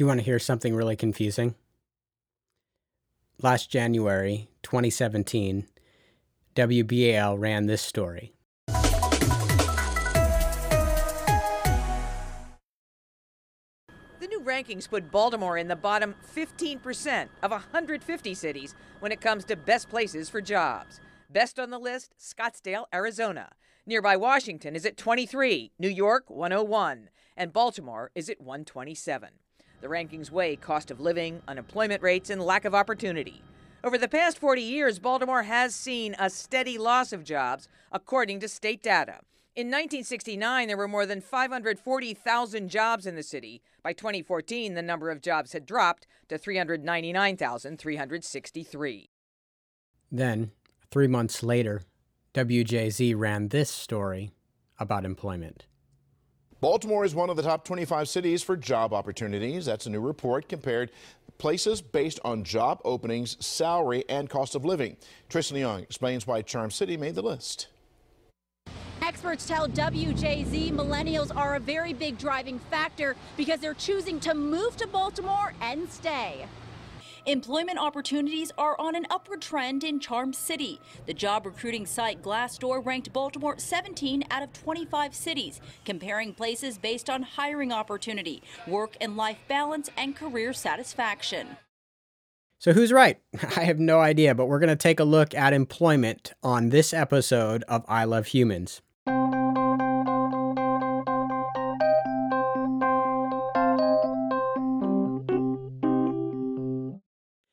Do you want to hear something really confusing? Last January 2017, WBAL ran this story. The new rankings put Baltimore in the bottom 15% of 150 cities when it comes to best places for jobs. Best on the list, Scottsdale, Arizona. Nearby Washington is at 23, New York 101, and Baltimore is at 127. The rankings weigh cost of living, unemployment rates, and lack of opportunity. Over the past 40 years, Baltimore has seen a steady loss of jobs, according to state data. In 1969, there were more than 540,000 jobs in the city. By 2014, the number of jobs had dropped to 399,363. Then, three months later, WJZ ran this story about employment. Baltimore is one of the top 25 cities for job opportunities. That's a new report compared places based on job openings, salary, and cost of living. Tristan Young explains why Charm City made the list. Experts tell WJZ millennials are a very big driving factor because they're choosing to move to Baltimore and stay. Employment opportunities are on an upward trend in Charm City. The job recruiting site Glassdoor ranked Baltimore 17 out of 25 cities, comparing places based on hiring opportunity, work and life balance, and career satisfaction. So, who's right? I have no idea, but we're going to take a look at employment on this episode of I Love Humans.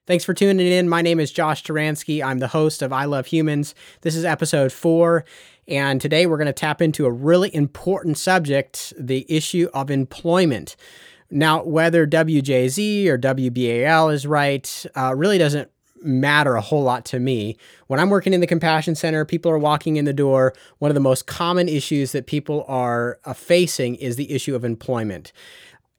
Thanks for tuning in. My name is Josh Taransky. I'm the host of I Love Humans. This is episode four, and today we're going to tap into a really important subject the issue of employment. Now, whether WJZ or WBAL is right uh, really doesn't matter a whole lot to me. When I'm working in the Compassion Center, people are walking in the door. One of the most common issues that people are uh, facing is the issue of employment.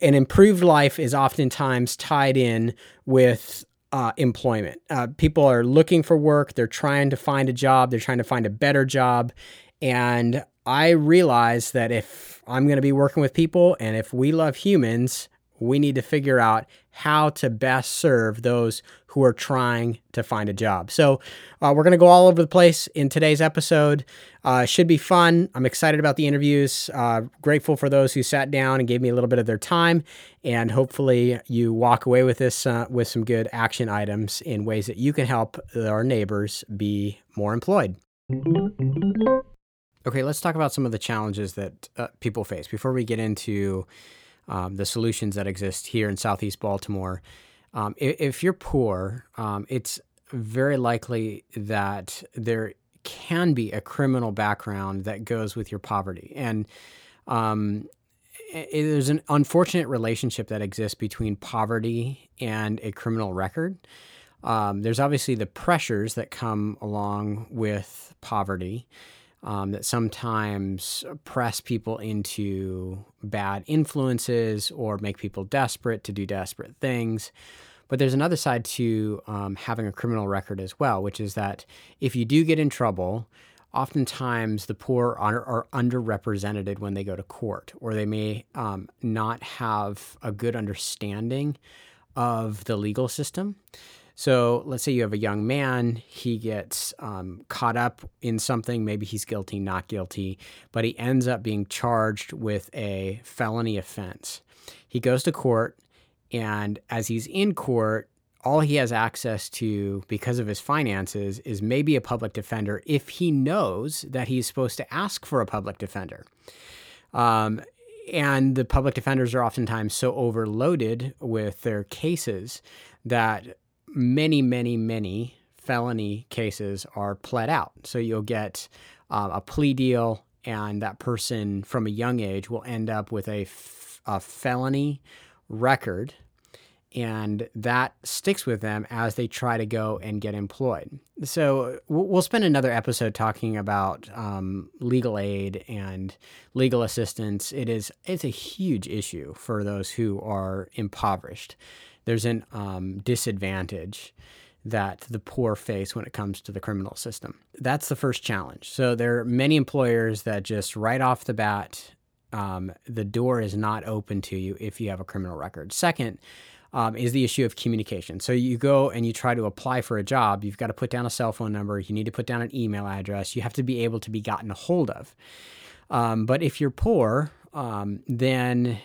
An improved life is oftentimes tied in with uh, employment. Uh, people are looking for work, they're trying to find a job, they're trying to find a better job. And I realize that if I'm going to be working with people and if we love humans, we need to figure out how to best serve those who are trying to find a job. So, uh, we're going to go all over the place in today's episode. Uh, should be fun. I'm excited about the interviews. Uh, grateful for those who sat down and gave me a little bit of their time. And hopefully, you walk away with this uh, with some good action items in ways that you can help our neighbors be more employed. Okay, let's talk about some of the challenges that uh, people face before we get into um, the solutions that exist here in Southeast Baltimore. Um, if, if, you're poor, um, it's very likely that there can be a criminal background that goes with your poverty. And um, there's an unfortunate relationship that exists between poverty and a criminal record. Um, there's obviously the pressures that come along with poverty um, that sometimes press people into bad influences or make people desperate to do desperate things. But there's another side to um, having a criminal record as well, which is that if you do get in trouble, oftentimes the poor are, are underrepresented when they go to court, or they may um, not have a good understanding of the legal system. So let's say you have a young man, he gets um, caught up in something, maybe he's guilty, not guilty, but he ends up being charged with a felony offense. He goes to court, and as he's in court, all he has access to because of his finances is maybe a public defender if he knows that he's supposed to ask for a public defender. Um, and the public defenders are oftentimes so overloaded with their cases that many, many, many felony cases are pled out. So you'll get uh, a plea deal, and that person from a young age will end up with a, f- a felony record, and that sticks with them as they try to go and get employed. So we'll spend another episode talking about um, legal aid and legal assistance. It is it's a huge issue for those who are impoverished there's an um, disadvantage that the poor face when it comes to the criminal system. That's the first challenge. So there are many employers that just right off the bat um, the door is not open to you if you have a criminal record. Second, um, is the issue of communication. So you go and you try to apply for a job, you've got to put down a cell phone number, you need to put down an email address, you have to be able to be gotten a hold of. Um, but if you're poor, um, then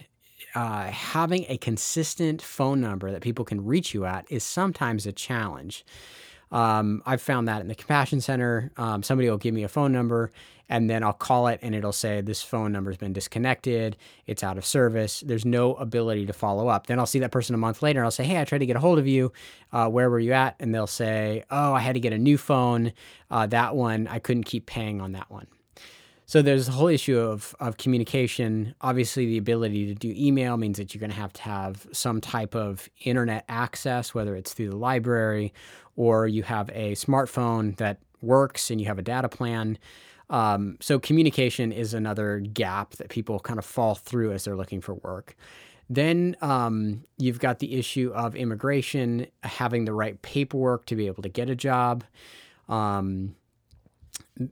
uh, having a consistent phone number that people can reach you at is sometimes a challenge. Um, I've found that in the Compassion Center. Um, somebody will give me a phone number and then I'll call it and it'll say this phone number has been disconnected. It's out of service. There's no ability to follow up. Then I'll see that person a month later and I'll say, Hey, I tried to get a hold of you. Uh, where were you at? And they'll say, Oh, I had to get a new phone. Uh, that one, I couldn't keep paying on that one. So there's the whole issue of, of communication. Obviously, the ability to do email means that you're going to have to have some type of internet access, whether it's through the library or you have a smartphone that works and you have a data plan. Um, so communication is another gap that people kind of fall through as they're looking for work. Then um, you've got the issue of immigration, having the right paperwork to be able to get a job. Um,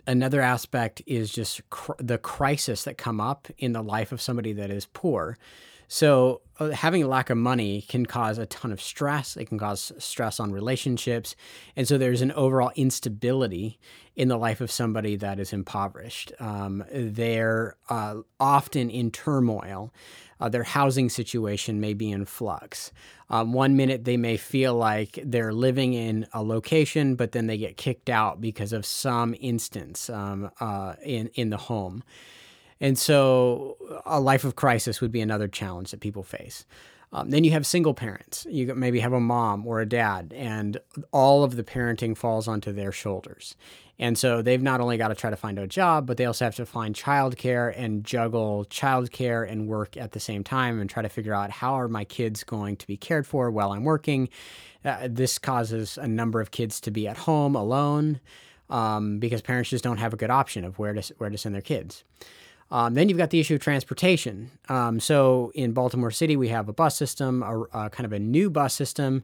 another aspect is just cr- the crisis that come up in the life of somebody that is poor. So, having a lack of money can cause a ton of stress. It can cause stress on relationships. And so, there's an overall instability in the life of somebody that is impoverished. Um, they're uh, often in turmoil. Uh, their housing situation may be in flux. Um, one minute they may feel like they're living in a location, but then they get kicked out because of some instance um, uh, in in the home. And so a life of crisis would be another challenge that people face. Um, then you have single parents. You maybe have a mom or a dad, and all of the parenting falls onto their shoulders. And so they've not only got to try to find a job, but they also have to find childcare and juggle childcare and work at the same time and try to figure out how are my kids going to be cared for while I'm working. Uh, this causes a number of kids to be at home alone um, because parents just don't have a good option of where to where to send their kids. Um, then you've got the issue of transportation. Um, so in Baltimore City, we have a bus system, a, a kind of a new bus system.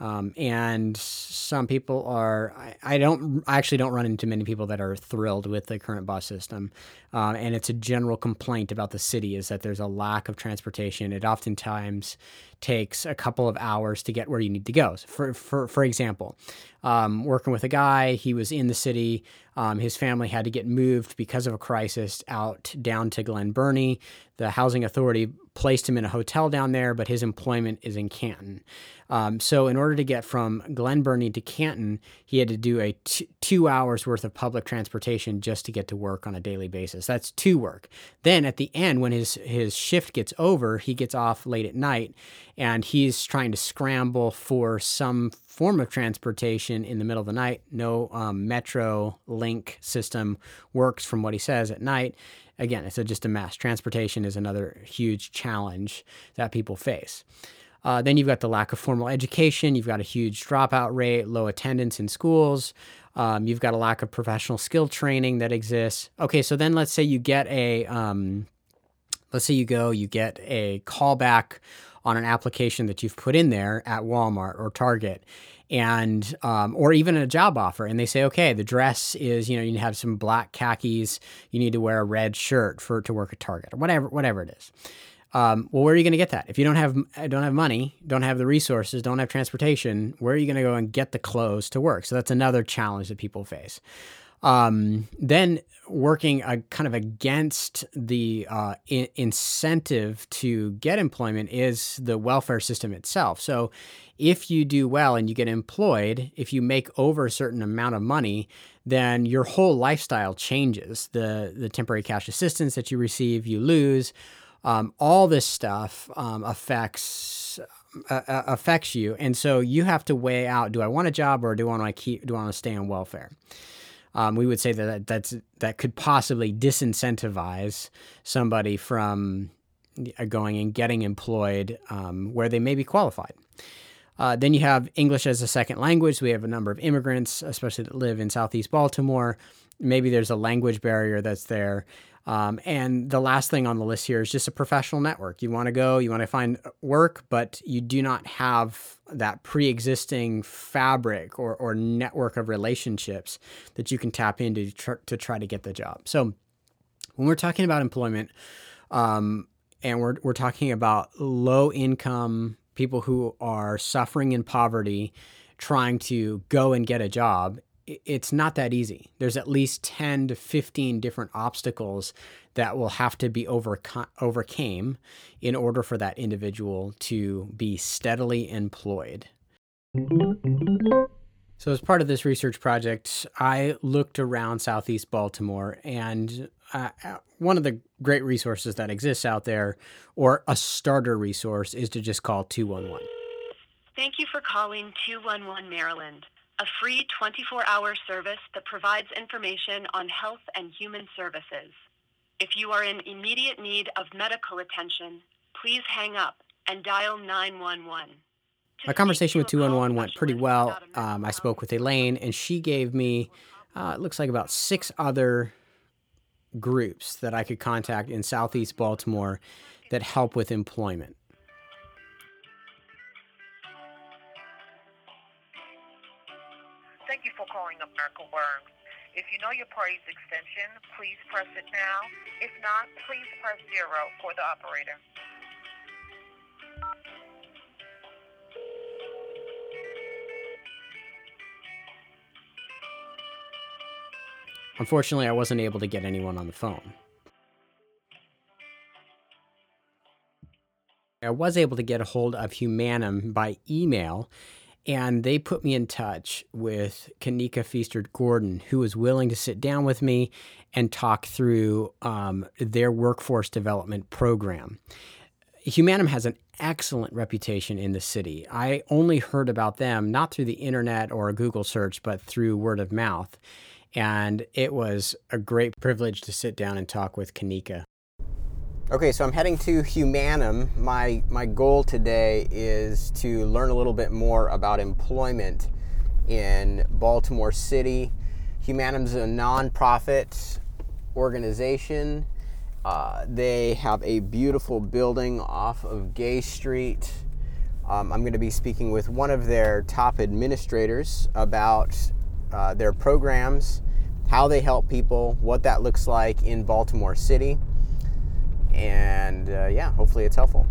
Um, and some people are, I, I, don't, I actually don't run into many people that are thrilled with the current bus system. Uh, and it's a general complaint about the city is that there's a lack of transportation. It oftentimes takes a couple of hours to get where you need to go. So for, for, for example, um, working with a guy, he was in the city. Um, his family had to get moved because of a crisis out down to Glen Burnie. The housing authority placed him in a hotel down there, but his employment is in Canton. Um, so, in order to get from Glen Burnie to Canton, he had to do a t- two hours worth of public transportation just to get to work on a daily basis. That's two work. Then at the end, when his his shift gets over, he gets off late at night, and he's trying to scramble for some form of transportation in the middle of the night. No um, metro link system works from what he says at night. Again, it's a, just a mess. Transportation is another huge challenge that people face. Uh, then you've got the lack of formal education. You've got a huge dropout rate, low attendance in schools. Um, you've got a lack of professional skill training that exists. Okay, so then let's say you get a, um, let's say you go, you get a callback on an application that you've put in there at Walmart or Target and um, or even a job offer and they say okay the dress is you know you have some black khakis you need to wear a red shirt for to work at target or whatever whatever it is um, well where are you going to get that if you don't have don't have money don't have the resources don't have transportation where are you going to go and get the clothes to work so that's another challenge that people face um, then working uh, kind of against the uh, I- incentive to get employment is the welfare system itself. So, if you do well and you get employed, if you make over a certain amount of money, then your whole lifestyle changes. The the temporary cash assistance that you receive, you lose. Um, all this stuff um, affects uh, uh affects you, and so you have to weigh out: Do I want a job or do I want to keep? Do I want to stay on welfare? um, we would say that that's that could possibly disincentivize somebody from uh, going and getting employed um, where they may be qualified. Uh, then you have English as a second language. We have a number of immigrants, especially that live in Southeast Baltimore. Maybe there's a language barrier that's there. Um, and the last thing on the list here is just a professional network. You want to go, you want to find work, but you do not have that pre existing fabric or, or network of relationships that you can tap into to, tr- to try to get the job. So, when we're talking about employment, Um, and we're, we're talking about low income people who are suffering in poverty trying to go and get a job it's not that easy. There's at least 10 to 15 different obstacles that will have to be overcome, overcame in order for that individual to be steadily employed. So, as part of this research project, I looked around Southeast Baltimore, and uh, one of the great resources that exists out there, or a starter resource, is to just call 211. Thank you for calling 211 Maryland a free 24 hour service that provides information on health and human services. If you are in immediate need of medical attention, please hang up and dial 911. My conversation with 211 went pretty well. Um, I spoke with Elaine, and she gave me, uh, it looks like about six other groups that I could contact in Southeast Baltimore that help with employment. If you know your party's extension, please press it now. If not, please press zero for the operator. Unfortunately, I wasn't able to get anyone on the phone. I was able to get a hold of Humanim by email, and they put me in touch with Kanika Feaster Gordon, who was willing to sit down with me and talk through um, their workforce development program. Humanim has an excellent reputation in the city. I only heard about them not through the internet or a Google search, but through word of mouth. And it was a great privilege to sit down and talk with Kanika. Okay, so I'm heading to Humanim. My my goal today is to learn a little bit more about employment in Baltimore City. Humanim's a nonprofit organization. Uh, they have a beautiful building off of Gay Street. Um, I'm going to be speaking with one of their top administrators about uh, their programs, how they help people, what that looks like in Baltimore City and uh, yeah, hopefully it's helpful.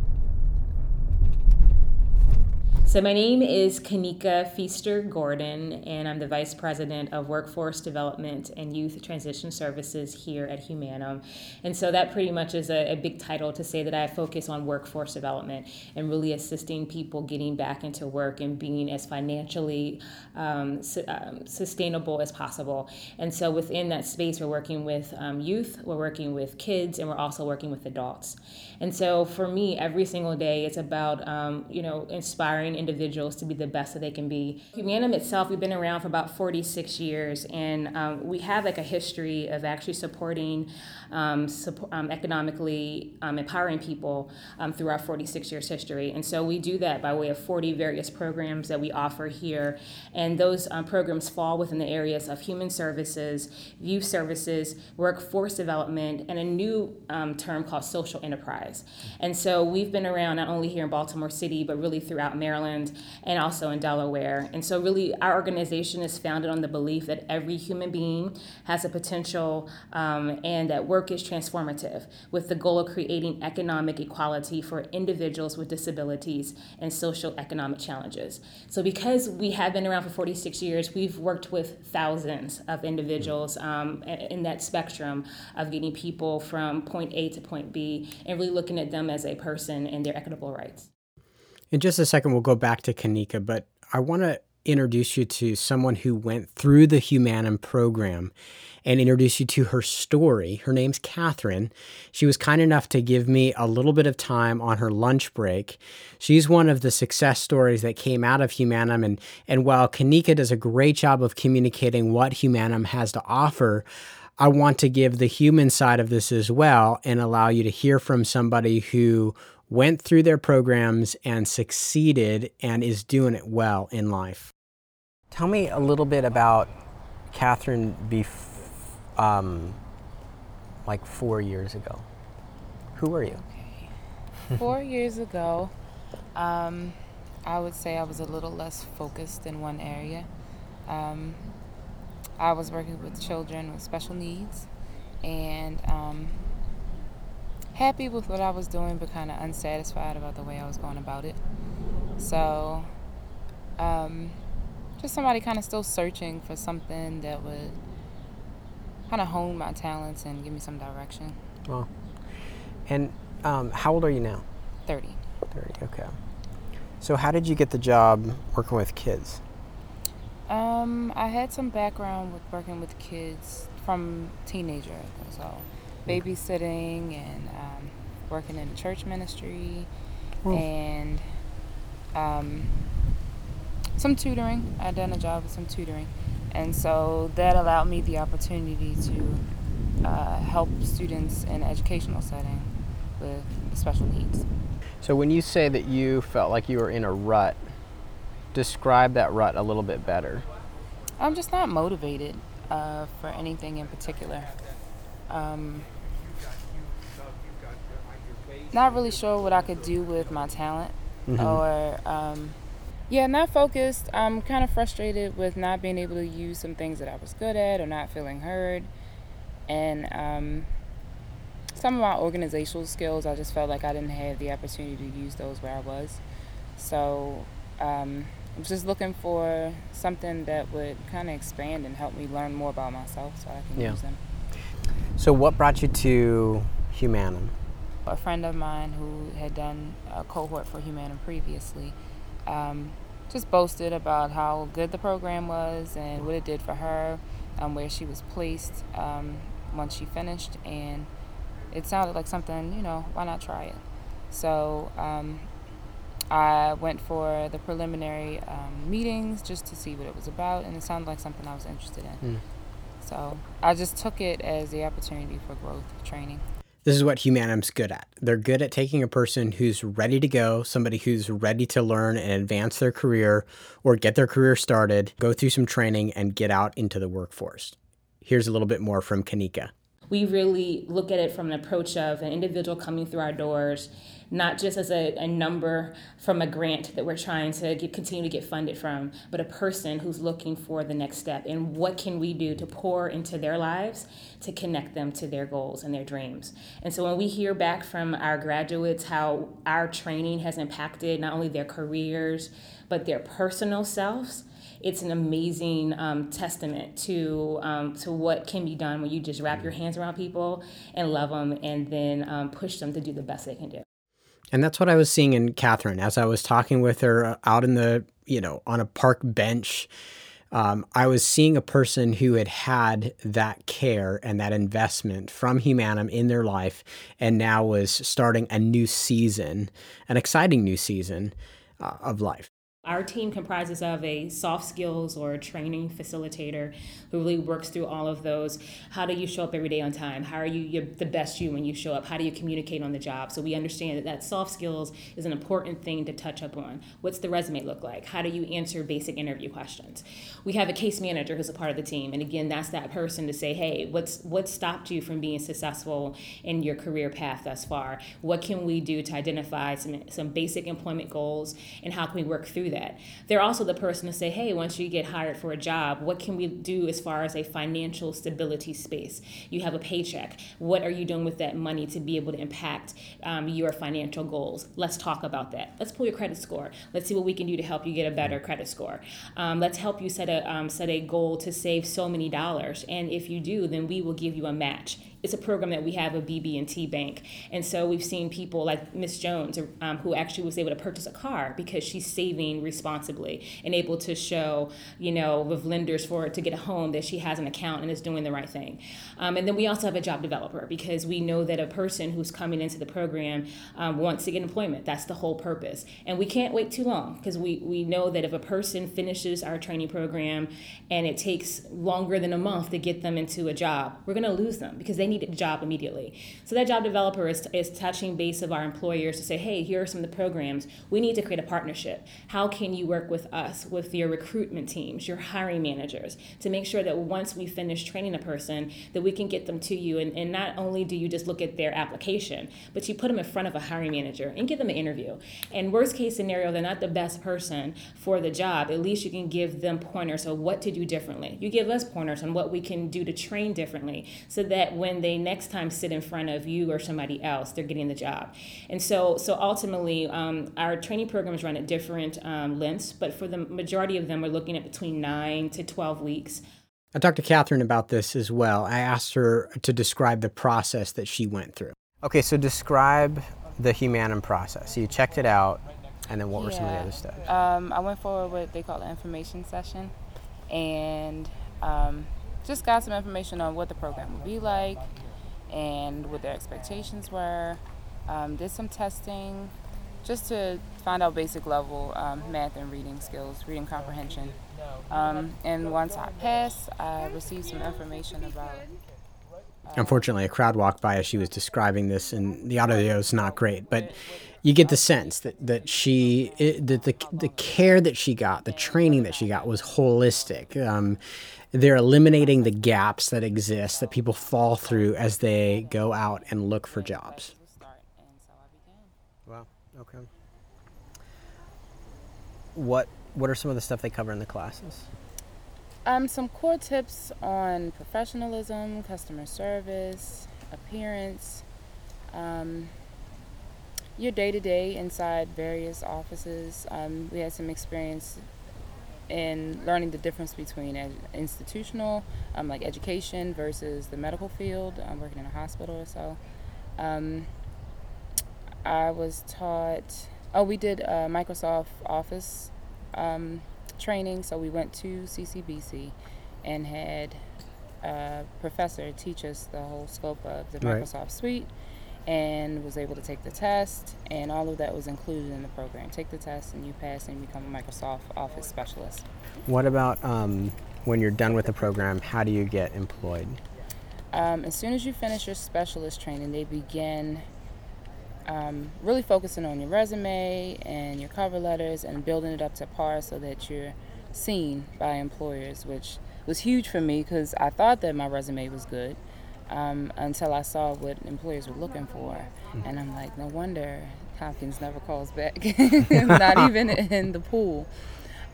So, my name is Kanika Feaster Gordon, and I'm the Vice President of Workforce Development and Youth Transition Services here at Humanim. And so, that pretty much is a, a, big title to say that I focus on workforce development and really assisting people getting back into work and being as financially um, su- um, sustainable as possible. And so, within that space, we're working with um, youth, we're working with kids, and we're also working with adults. And so, for me, every single day, it's about, um, you know, inspiring individuals to be the best that they can be. Humanim itself, we've been around for about 46 years, and um, we have like a history of actually supporting um, support, um, economically um, empowering people um, through our 46 years history. And so we do that by way of 40 various programs that we offer here. And those um, programs fall within the areas of human services, youth services, workforce development, and a new term called social enterprise. And so we've been around not only here in Baltimore City, but really throughout Maryland Maryland, and also in Delaware. And so, really, our organization is founded on the belief that every human being has a potential um, and that work is transformative, with the goal of creating economic equality for individuals with disabilities and social economic challenges. So, because we have been around for 46 years, we've worked with thousands of individuals um, in that spectrum of getting people from point A to point B and really looking at them as a person and their equitable rights. In just a second, we'll go back to Kanika, but I want to introduce you to someone who went through the Humanim program and introduce you to her story. Her name's Catherine. She was kind enough to give me a little bit of time on her lunch break. She's one of the success stories that came out of Humanim. And, and while Kanika does a great job of communicating what Humanim has to offer, I want to give the human side of this as well and allow you to hear from somebody who went through their programs and succeeded and is doing it well in life. Tell me a little bit about Catherine bef- um, like four years ago. Who were you? Okay. Four years ago, um, I would say I was a little less focused in one area. Um, I was working with children with special needs, and um, happy with what I was doing, but kind of unsatisfied about the way I was going about it. So, um, just somebody kind of still searching for something that would kind of hone my talents and give me some direction. Well, and um, how old are you now? 30. 30, okay. So, how did you get the job working with kids? Um, I had some background with working with kids from teenager, so babysitting and um, working in the church ministry and um, some tutoring. I done a job with some tutoring, and so that allowed me the opportunity to uh, help students in educational setting with special needs. So, when you say that you felt like you were in a rut, describe that rut a little bit better. I'm just not motivated uh, for anything in particular. Um, not really sure what I could do with my talent, Mhm. or um, yeah, not focused. I'm kind of frustrated with not being able to use some things that I was good at, or not feeling heard, and um, some of my organizational skills. I just felt like I didn't have the opportunity to use those where I was. So um, was just looking for something that would kind of expand and help me learn more about myself, so I can Yeah. use them. So, what brought you to Humanim? a friend of mine who had done a cohort for Humanim previously um, just boasted about how good the program was and what it did for her, um, where she was placed um, once she finished, and it sounded like something, you know, why not try it? So um, I went for the preliminary um, meetings just to see what it was about, and it sounded like something I was interested in. Mm. So I just took it as the opportunity for growth training. This is what Humanim's good at. They're good at taking a person who's ready to go, somebody who's ready to learn and advance their career or get their career started, go through some training, and get out into the workforce. Here's a little bit more from Kanika. We really look at it from an approach of an individual coming through our doors, not just as a, a number from a grant that we're trying to get, continue to get funded from, but a person who's looking for the next step and what can we do to pour into their lives to connect them to their goals and their dreams. And so when we hear back from our graduates how our training has impacted not only their careers, but their personal selves, it's an amazing um, testament to um, to what can be done when you just wrap your hands around people and love them, and then um, push them to do the best they can do. And that's what I was seeing in Catherine as I was talking with her uh, out in the, you know, on a park bench. Um, I was seeing a person who had had that care and that investment from Humanim in their life and now was starting a new season, an exciting new season uh, of life. Our team comprises of a soft skills or training facilitator who really works through all of those. How do you show up every day on time? How are you the best you when you show up? How do you communicate on the job? So we understand that that soft skills is an important thing to touch up on. What's the resume look like? How do you answer basic interview questions? We have a case manager who's a part of the team, and again, that's that person to say, hey, what's what stopped you from being successful in your career path thus far? What can we do to identify some some basic employment goals, and how can we work through that? They're also the person to say, hey, once you get hired for a job, what can we do as far as a financial stability space? You have a paycheck. What are you doing with that money to be able to impact um, your financial goals? Let's talk about that. Let's pull your credit score. Let's see what we can do to help you get a better credit score. Um, let's help you set a um, set a goal to save so many dollars, and if you do, then we will give you a match it's a program that we have with BB&T Bank. And so we've seen people like Miss Jones, um, who actually was able to purchase a car because she's saving responsibly and able to show, you know, with lenders for to get a home that she has an account and is doing the right thing. Um, and then we also have a job developer because we know that a person who's coming into the program um, wants to get employment. That's the whole purpose. And we can't wait too long because we, we know that if a person finishes our training program and it takes longer than a month to get them into a job, we're going to lose them because they need a job immediately. So that job developer is, is touching base of our employers to say, hey, here are some of the programs. We need to create a partnership. How can you work with us, with your recruitment teams, your hiring managers, to make sure that once we finish training a person, that we can get them to you. And, and not only do you just look at their application, but you put them in front of a hiring manager and give them an interview. And worst case scenario, they're not the best person for the job. At least you can give them pointers of what to do differently. You give us pointers on what we can do to train differently so that when when they next time sit in front of you or somebody else, they're getting the job. And so, so ultimately, um, our training programs run at different um, lengths, but for the majority of them, we're looking at between nine to 12 weeks. I talked to Catherine about this as well. I asked her to describe the process that she went through. Okay, so describe the Humanim process. So you checked it out, and then what were some of the other steps? Um, I went for what they call an information session, and um, just got some information on what the program would be like and what their expectations were. Um, did some testing just to find out basic level um, math and reading skills, reading comprehension. Um, and once I passed, I received some information about. Uh, Unfortunately, a crowd walked by as she was describing this, and the audio is not great. But you get the sense that that she that the the care that she got, the training that she got was holistic. Um, they're eliminating the gaps that exist that people fall through as they go out and look for jobs. Wow. Okay. What What are some of the stuff they cover in the classes? Um, some core tips on professionalism, customer service, appearance, um, your day to day inside various offices. Um, we had some experience in learning the difference between ed- institutional, um, like education, versus the medical field. I'm working in a hospital or so. Um, I was taught. Oh, we did uh, Microsoft Office um, training, so we went to CCBC and had a professor teach us the whole scope of the Right. Microsoft Suite and was able to take the test and all of that was included in the program take the test and you pass and you become a microsoft office specialist What about um, when you're done with the program? How do you get employed? um, as soon as you finish your specialist training they begin um, really focusing on your resume and your cover letters and building it up to par so that you're seen by employers which was huge for me because i thought that my resume was good um, until I saw what employers were looking for. And I'm like, no wonder Hopkins never calls back, not even in the pool.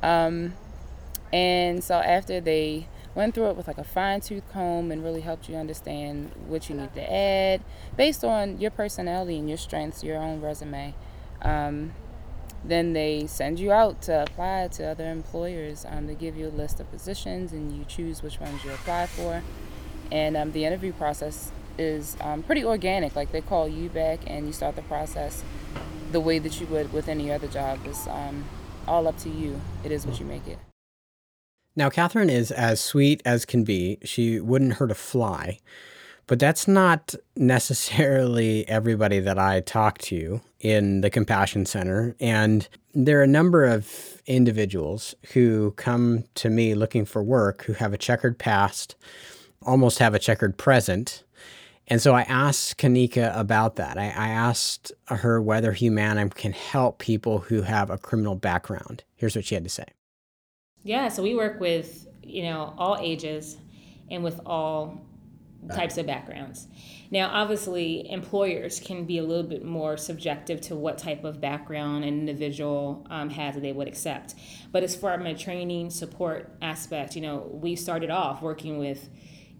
Um, and so after they went through it with like a fine tooth comb and really helped you understand what you need to add based on your personality and your strengths, your own resume. Um, then they send you out to apply to other employers. Um, they give you a list of positions and you choose which ones you apply for and um, the interview process is um, pretty organic. Like they call you back and you start the process the way that you would with any other job. It's um, all up to you. It is what you make it. Now, Catherine is as sweet as can be. She wouldn't hurt a fly, but that's not necessarily everybody that I talk to in the Compassion Center. And there are a number of individuals who come to me looking for work who have a checkered past, almost have a checkered present. And so I asked Kanika about that. I, I asked her whether Humanim can help people who have a criminal background. Here's what she had to say. Yeah, so we work with, you know, all ages and with all types of backgrounds. Now, obviously, employers can be a little bit more subjective to what type of background an individual um, has that they would accept. But as far as my training support aspect, you know, we started off working with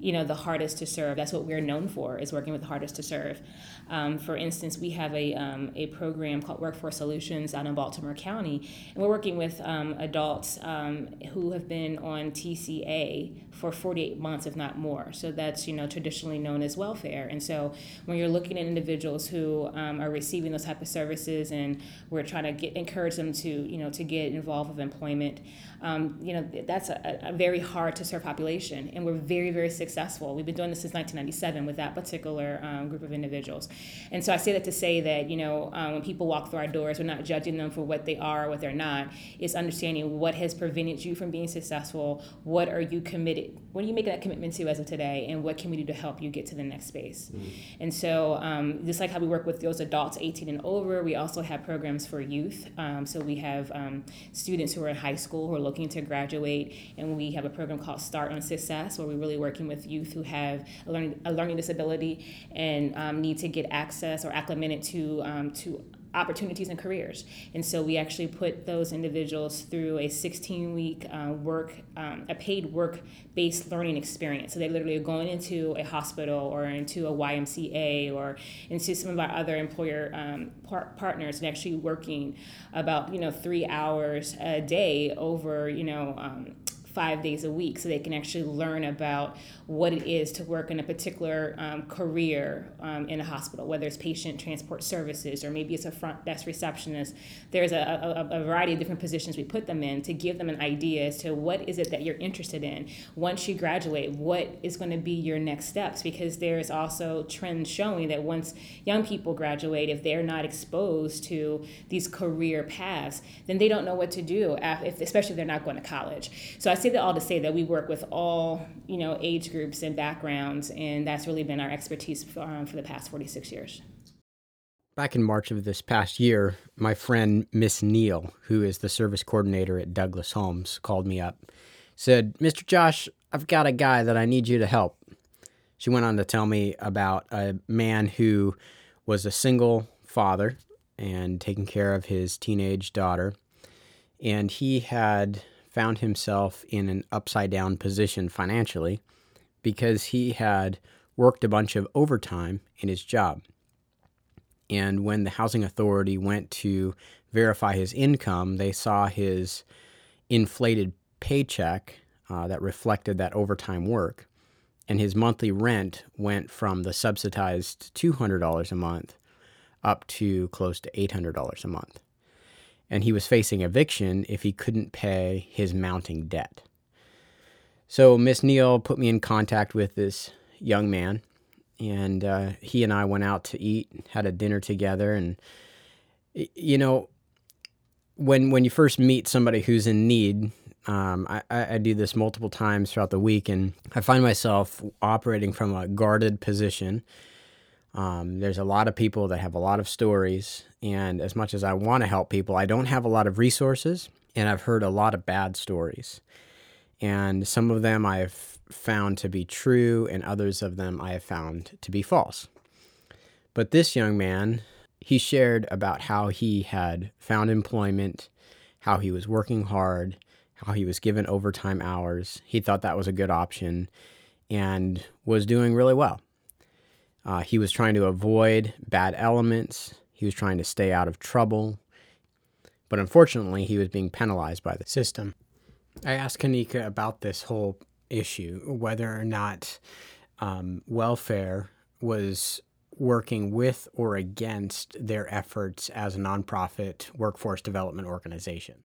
you know the hardest to serve. That's what we're known for is working with the hardest to serve. Um, for instance we have a, um, a program called workforce solutions out in baltimore county and we're working with um, adults um, who have been on tca for 48 months if not more. So that's you know traditionally known as welfare. And so when you're looking at individuals who um, are receiving those type of services and we're trying to get encourage them to you know to get involved with employment um, you know that's a, a very hard to serve population and we're very very successful. We've been doing this since 1997 with that particular um, group of individuals. And so i say that to say that you know um, when people walk through our doors we're not judging them for what they are or what they're not. It's understanding what has prevented you from being successful. What are you committed what are you making that commitment to as of today and what can we do to help you get to the next space? And so um, just like how we work with those adults 18 and over we also have programs for youth. Um, so we have um, students who are in high school who are looking to graduate and we have a program called start on success where we're really working with youth who have a learning, a learning disability and um, need to get access or acclimated to um, to opportunities and careers. And so we actually put those individuals through a 16 week uh, work, um, a paid work based learning experience. So they literally are going into a hospital or into a YMCA or into some of our other employer um, par- partners and actually working about, you know, three hours a day over, you know, um, five days a week so they can actually learn about what it is to work in a particular um, career um, in a hospital, whether it's patient transport services or maybe it's a front desk receptionist. There's a, a, a variety of different positions we put them in to give them an idea as to what is it that you're interested in. Once you graduate, what is going to be your next steps? Because there's also trends showing that once young people graduate, if they're not exposed to these career paths, then they don't know what to do, if, especially if they're not going to college. So I say that all to say that we work with all you know age groups and backgrounds, and that's really been our expertise for, um, for the past 46 years. Back in March of this past year, my friend Miss Neal, who is the service coordinator at Douglass Homes, called me up. Said, Mr. Josh, I've got a guy that I need you to help. She went on to tell me about a man who was a single father and taking care of his teenage daughter. And he had found himself in an upside down position financially because he had worked a bunch of overtime in his job. And when the housing authority went to verify his income, they saw his inflated paycheck uh, that reflected that overtime work. And his monthly rent went from the subsidized $200 a month up to close to $800 a month and he was facing eviction if he couldn't pay his mounting debt. So Miss Neal put me in contact with this young man, and uh, he and I went out to eat, had a dinner together, and you know, when when you first meet somebody who's in need, um, I, I do this multiple times throughout the week, and I find myself operating from a guarded position um, there's a lot of people that have a lot of stories, and as much as I want to help people, I don't have a lot of resources, and I've heard a lot of bad stories. And some of them I have found to be true, and others of them I have found to be false. But this young man, he shared about how he had found employment, how he was working hard, how he was given overtime hours. He thought that was a good option and was doing really well. Uh, he was trying to avoid bad elements. He was trying to stay out of trouble. But unfortunately, he was being penalized by the system. I asked Kanika about this whole issue, whether or not um, welfare was working with or against their efforts as a nonprofit workforce development organization.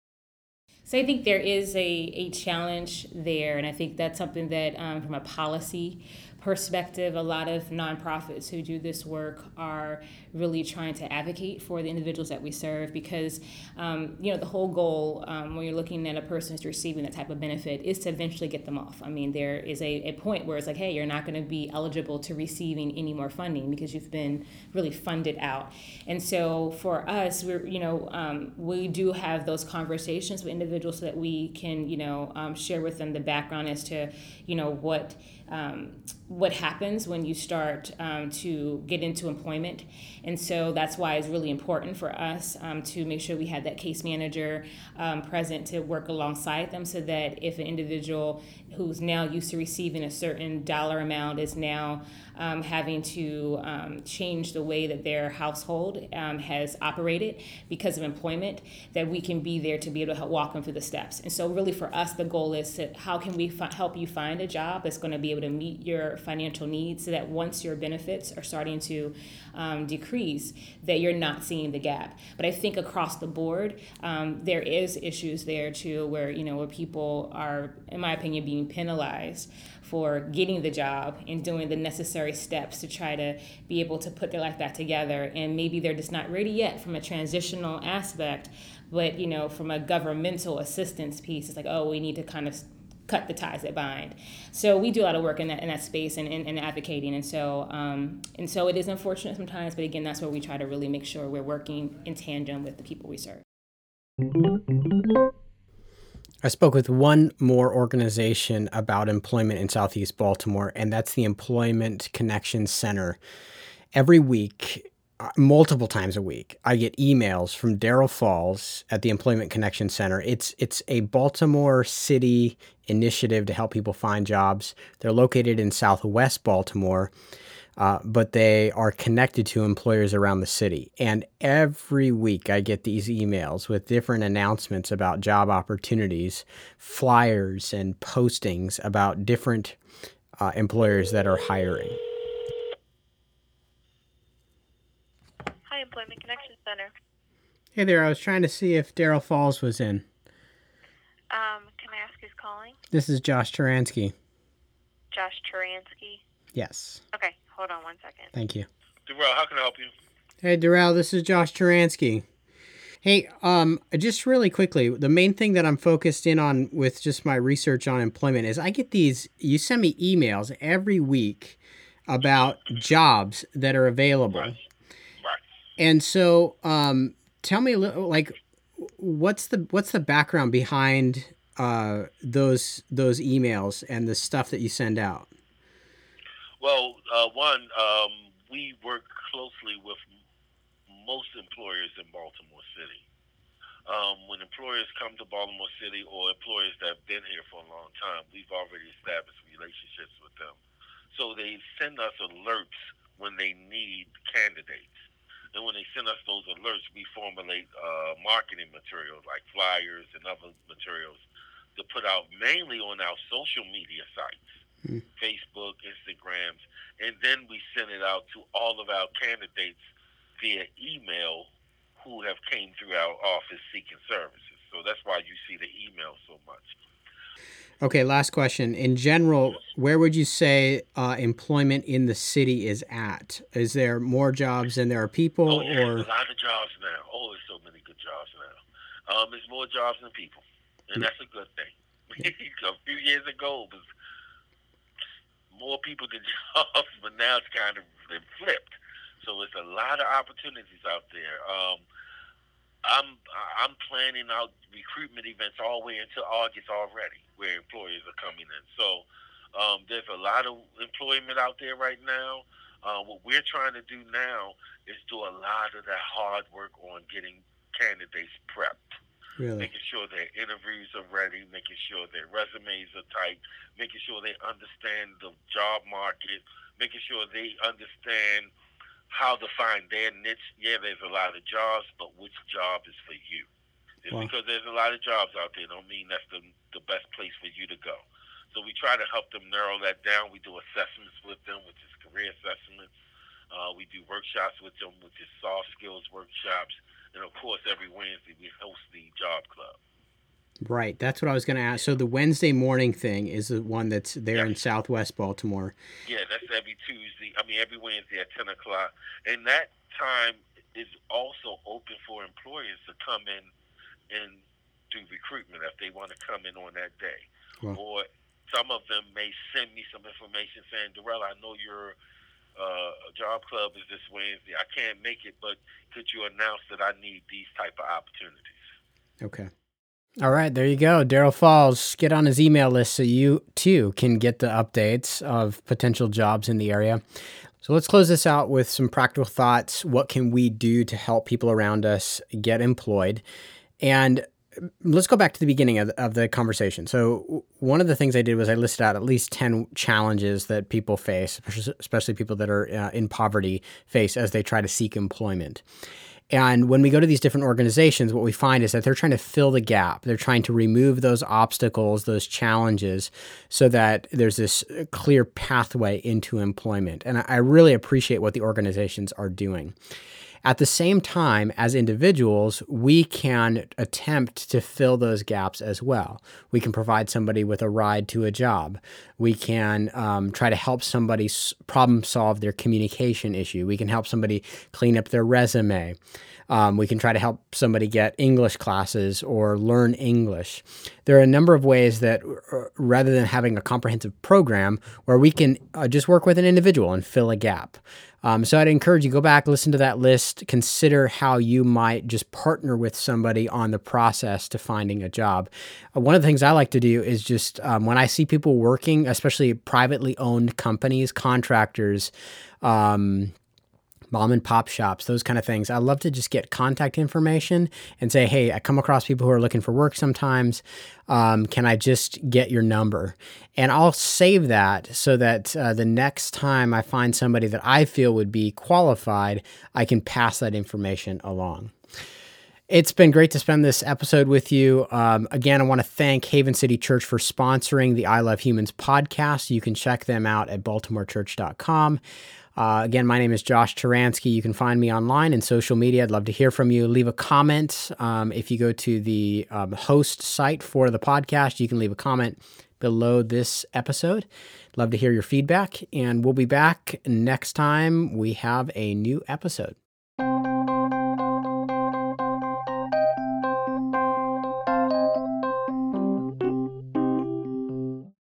So I think there is a, a challenge there, and I think that's something that, um, from a policy perspective, a lot of nonprofits who do this work are really trying to advocate for the individuals that we serve because, um, you know, the whole goal um, when you're looking at a person who's receiving that type of benefit is to eventually get them off. I mean, there is a, a point where it's like, hey, you're not going to be eligible to receiving any more funding because you've been really funded out. And so for us, we're, you know, um, we do have those conversations with individuals so that we can, you know, um, share with them the background as to, you know, what um, what happens when you start um, to get into employment. And so that's why it's really important for us um, to make sure we have that case manager um, present to work alongside them so that if an individual who's now used to receiving a certain dollar amount is now um, having to um, change the way that their household um, has operated because of employment, that we can be there to be able to help walk them through the steps. And so, really, for us, the goal is to how can we fi- help you find a job that's going to be able to meet your financial needs so that once your benefits are starting to um, decrease, that you're not seeing the gap. But I think across the board, um, there is issues there too, where you know where people are, in my opinion, being penalized for getting the job and doing the necessary steps to try to be able to put their life back together. And maybe they're just not ready yet from a transitional aspect, but you know, from a governmental assistance piece, it's like, oh, we need to kind of cut the ties that bind. So we do a lot of work in that in that space and, and, and advocating. And so um, and so it is unfortunate sometimes, but again, that's where we try to really make sure we're working in tandem with the people we serve. I spoke with one more organization about employment in Southeast Baltimore, and that's the Employment Connection Center. Every week, uh, multiple times a week, I get emails from Daryl Falls at the Employment Connection Center. It's it's a Baltimore City initiative to help people find jobs. They're located in Southwest Baltimore, uh, but they are connected to employers around the city. And every week, I get these emails with different announcements about job opportunities, flyers, and postings about different uh, employers that are hiring. Hi, Employment Connection Center. Hey there, I was trying to see if Daryl Falls was in. Um, can I ask who's calling? This is Josh Turansky. Josh Turansky. Yes. Okay, hold on one second. Thank you. Darrell, how can I help you? Hey, Darrell, this is Josh Turansky. Hey, um, just really quickly, the main thing that I'm focused in on with just my research on employment is I get these, you send me emails every week about jobs that are available. Right. Right. And so, um, tell me a little, like, what's the what's the background behind uh, those those emails and the stuff that you send out? Well, uh, one, um, we work closely with most employers in Baltimore City. Um, when employers come to Baltimore City or employers that have been here for a long time, we've already established relationships with them. So they send us alerts when they need candidates. And when they send us those alerts, we formulate uh, marketing materials like flyers and other materials to put out mainly on our social media sites, mm. Facebook, Instagrams, and then we send it out to all of our candidates via email who have came through our office seeking services. So that's why you see the email so much. Okay, last question. In general, where would you say uh, employment in the city is at? Is there more jobs than there are people, oh, yeah, or a lot of jobs now? Oh, there's so many good jobs now. Um, there's more jobs than people, and that's a good thing. a few years ago, it was more people than jobs, but now it's kind of flipped. So it's a lot of opportunities out there. Um, I'm I'm planning out recruitment events all the way until August already, where employers are coming in. So um, there's a lot of employment out there right now. Uh, what we're trying to do now is do a lot of that hard work on getting candidates prepped. Really? Making sure their interviews are ready, making sure their resumes are tight, making sure they understand the job market, making sure they understand how to find their niche. Yeah, there's a lot of jobs, but which job is for you? Just wow. because there's a lot of jobs out there don't mean that's the, the best place for you to go. So we try to help them narrow that down. We do assessments with them, which is career assessments. Uh, we do workshops with them, which is soft skills workshops. And of course, every Wednesday we host the job club. Right, that's what I was going to ask. So the Wednesday morning thing is the one that's there yes. in Southwest Baltimore. Yeah, that's every Tuesday. I mean, every Wednesday at ten o'clock, and that time is also open for employers to come in and do recruitment if they want to come in on that day. Wow. Or some of them may send me some information saying, Darrell, I know your uh, job club is this Wednesday. I can't make it, but could you announce that I need these type of opportunities? Okay. All right, there you go. Daryl Falls, get on his email list so you too can get the updates of potential jobs in the area. So let's close this out with some practical thoughts. What can we do to help people around us get employed? And let's go back to the beginning of, of the conversation. So, one of the things I did was I listed out at least 10 challenges that people face, especially people that are uh, in poverty, face as they try to seek employment. And when we go to these different organizations, what we find is that they're trying to fill the gap. They're trying to remove those obstacles, those challenges, so that there's this clear pathway into employment. And I really appreciate what the organizations are doing. At the same time, as individuals, we can attempt to fill those gaps as well. We can provide somebody with a ride to a job. We can um, try to help somebody problem solve their communication issue. We can help somebody clean up their resume. Um, we can try to help somebody get English classes or learn English. There are a number of ways that, uh, rather than having a comprehensive program, where we can uh, just work with an individual and fill a gap. Um, so I'd encourage you go back, listen to that list, consider how you might just partner with somebody on the process to finding a job. Uh, one of the things I like to do is just um, when I see people working, especially privately owned companies, contractors. Um, mom and pop shops, those kind of things. I love to just get contact information and say, hey, I come across people who are looking for work sometimes. Um, can I just get your number? And I'll save that so that uh, the next time I find somebody that I feel would be qualified, I can pass that information along. It's been great to spend this episode with you. Um, again, I want to thank Haven City Church for sponsoring the I Love Humans podcast. You can check them out at baltimorechurch.com. Uh, again, my name is Josh Taransky. You can find me online and social media. I'd love to hear from you. Leave a comment. Um, if you go to the um, host site for the podcast, you can leave a comment below this episode. Love to hear your feedback, and we'll be back next time we have a new episode.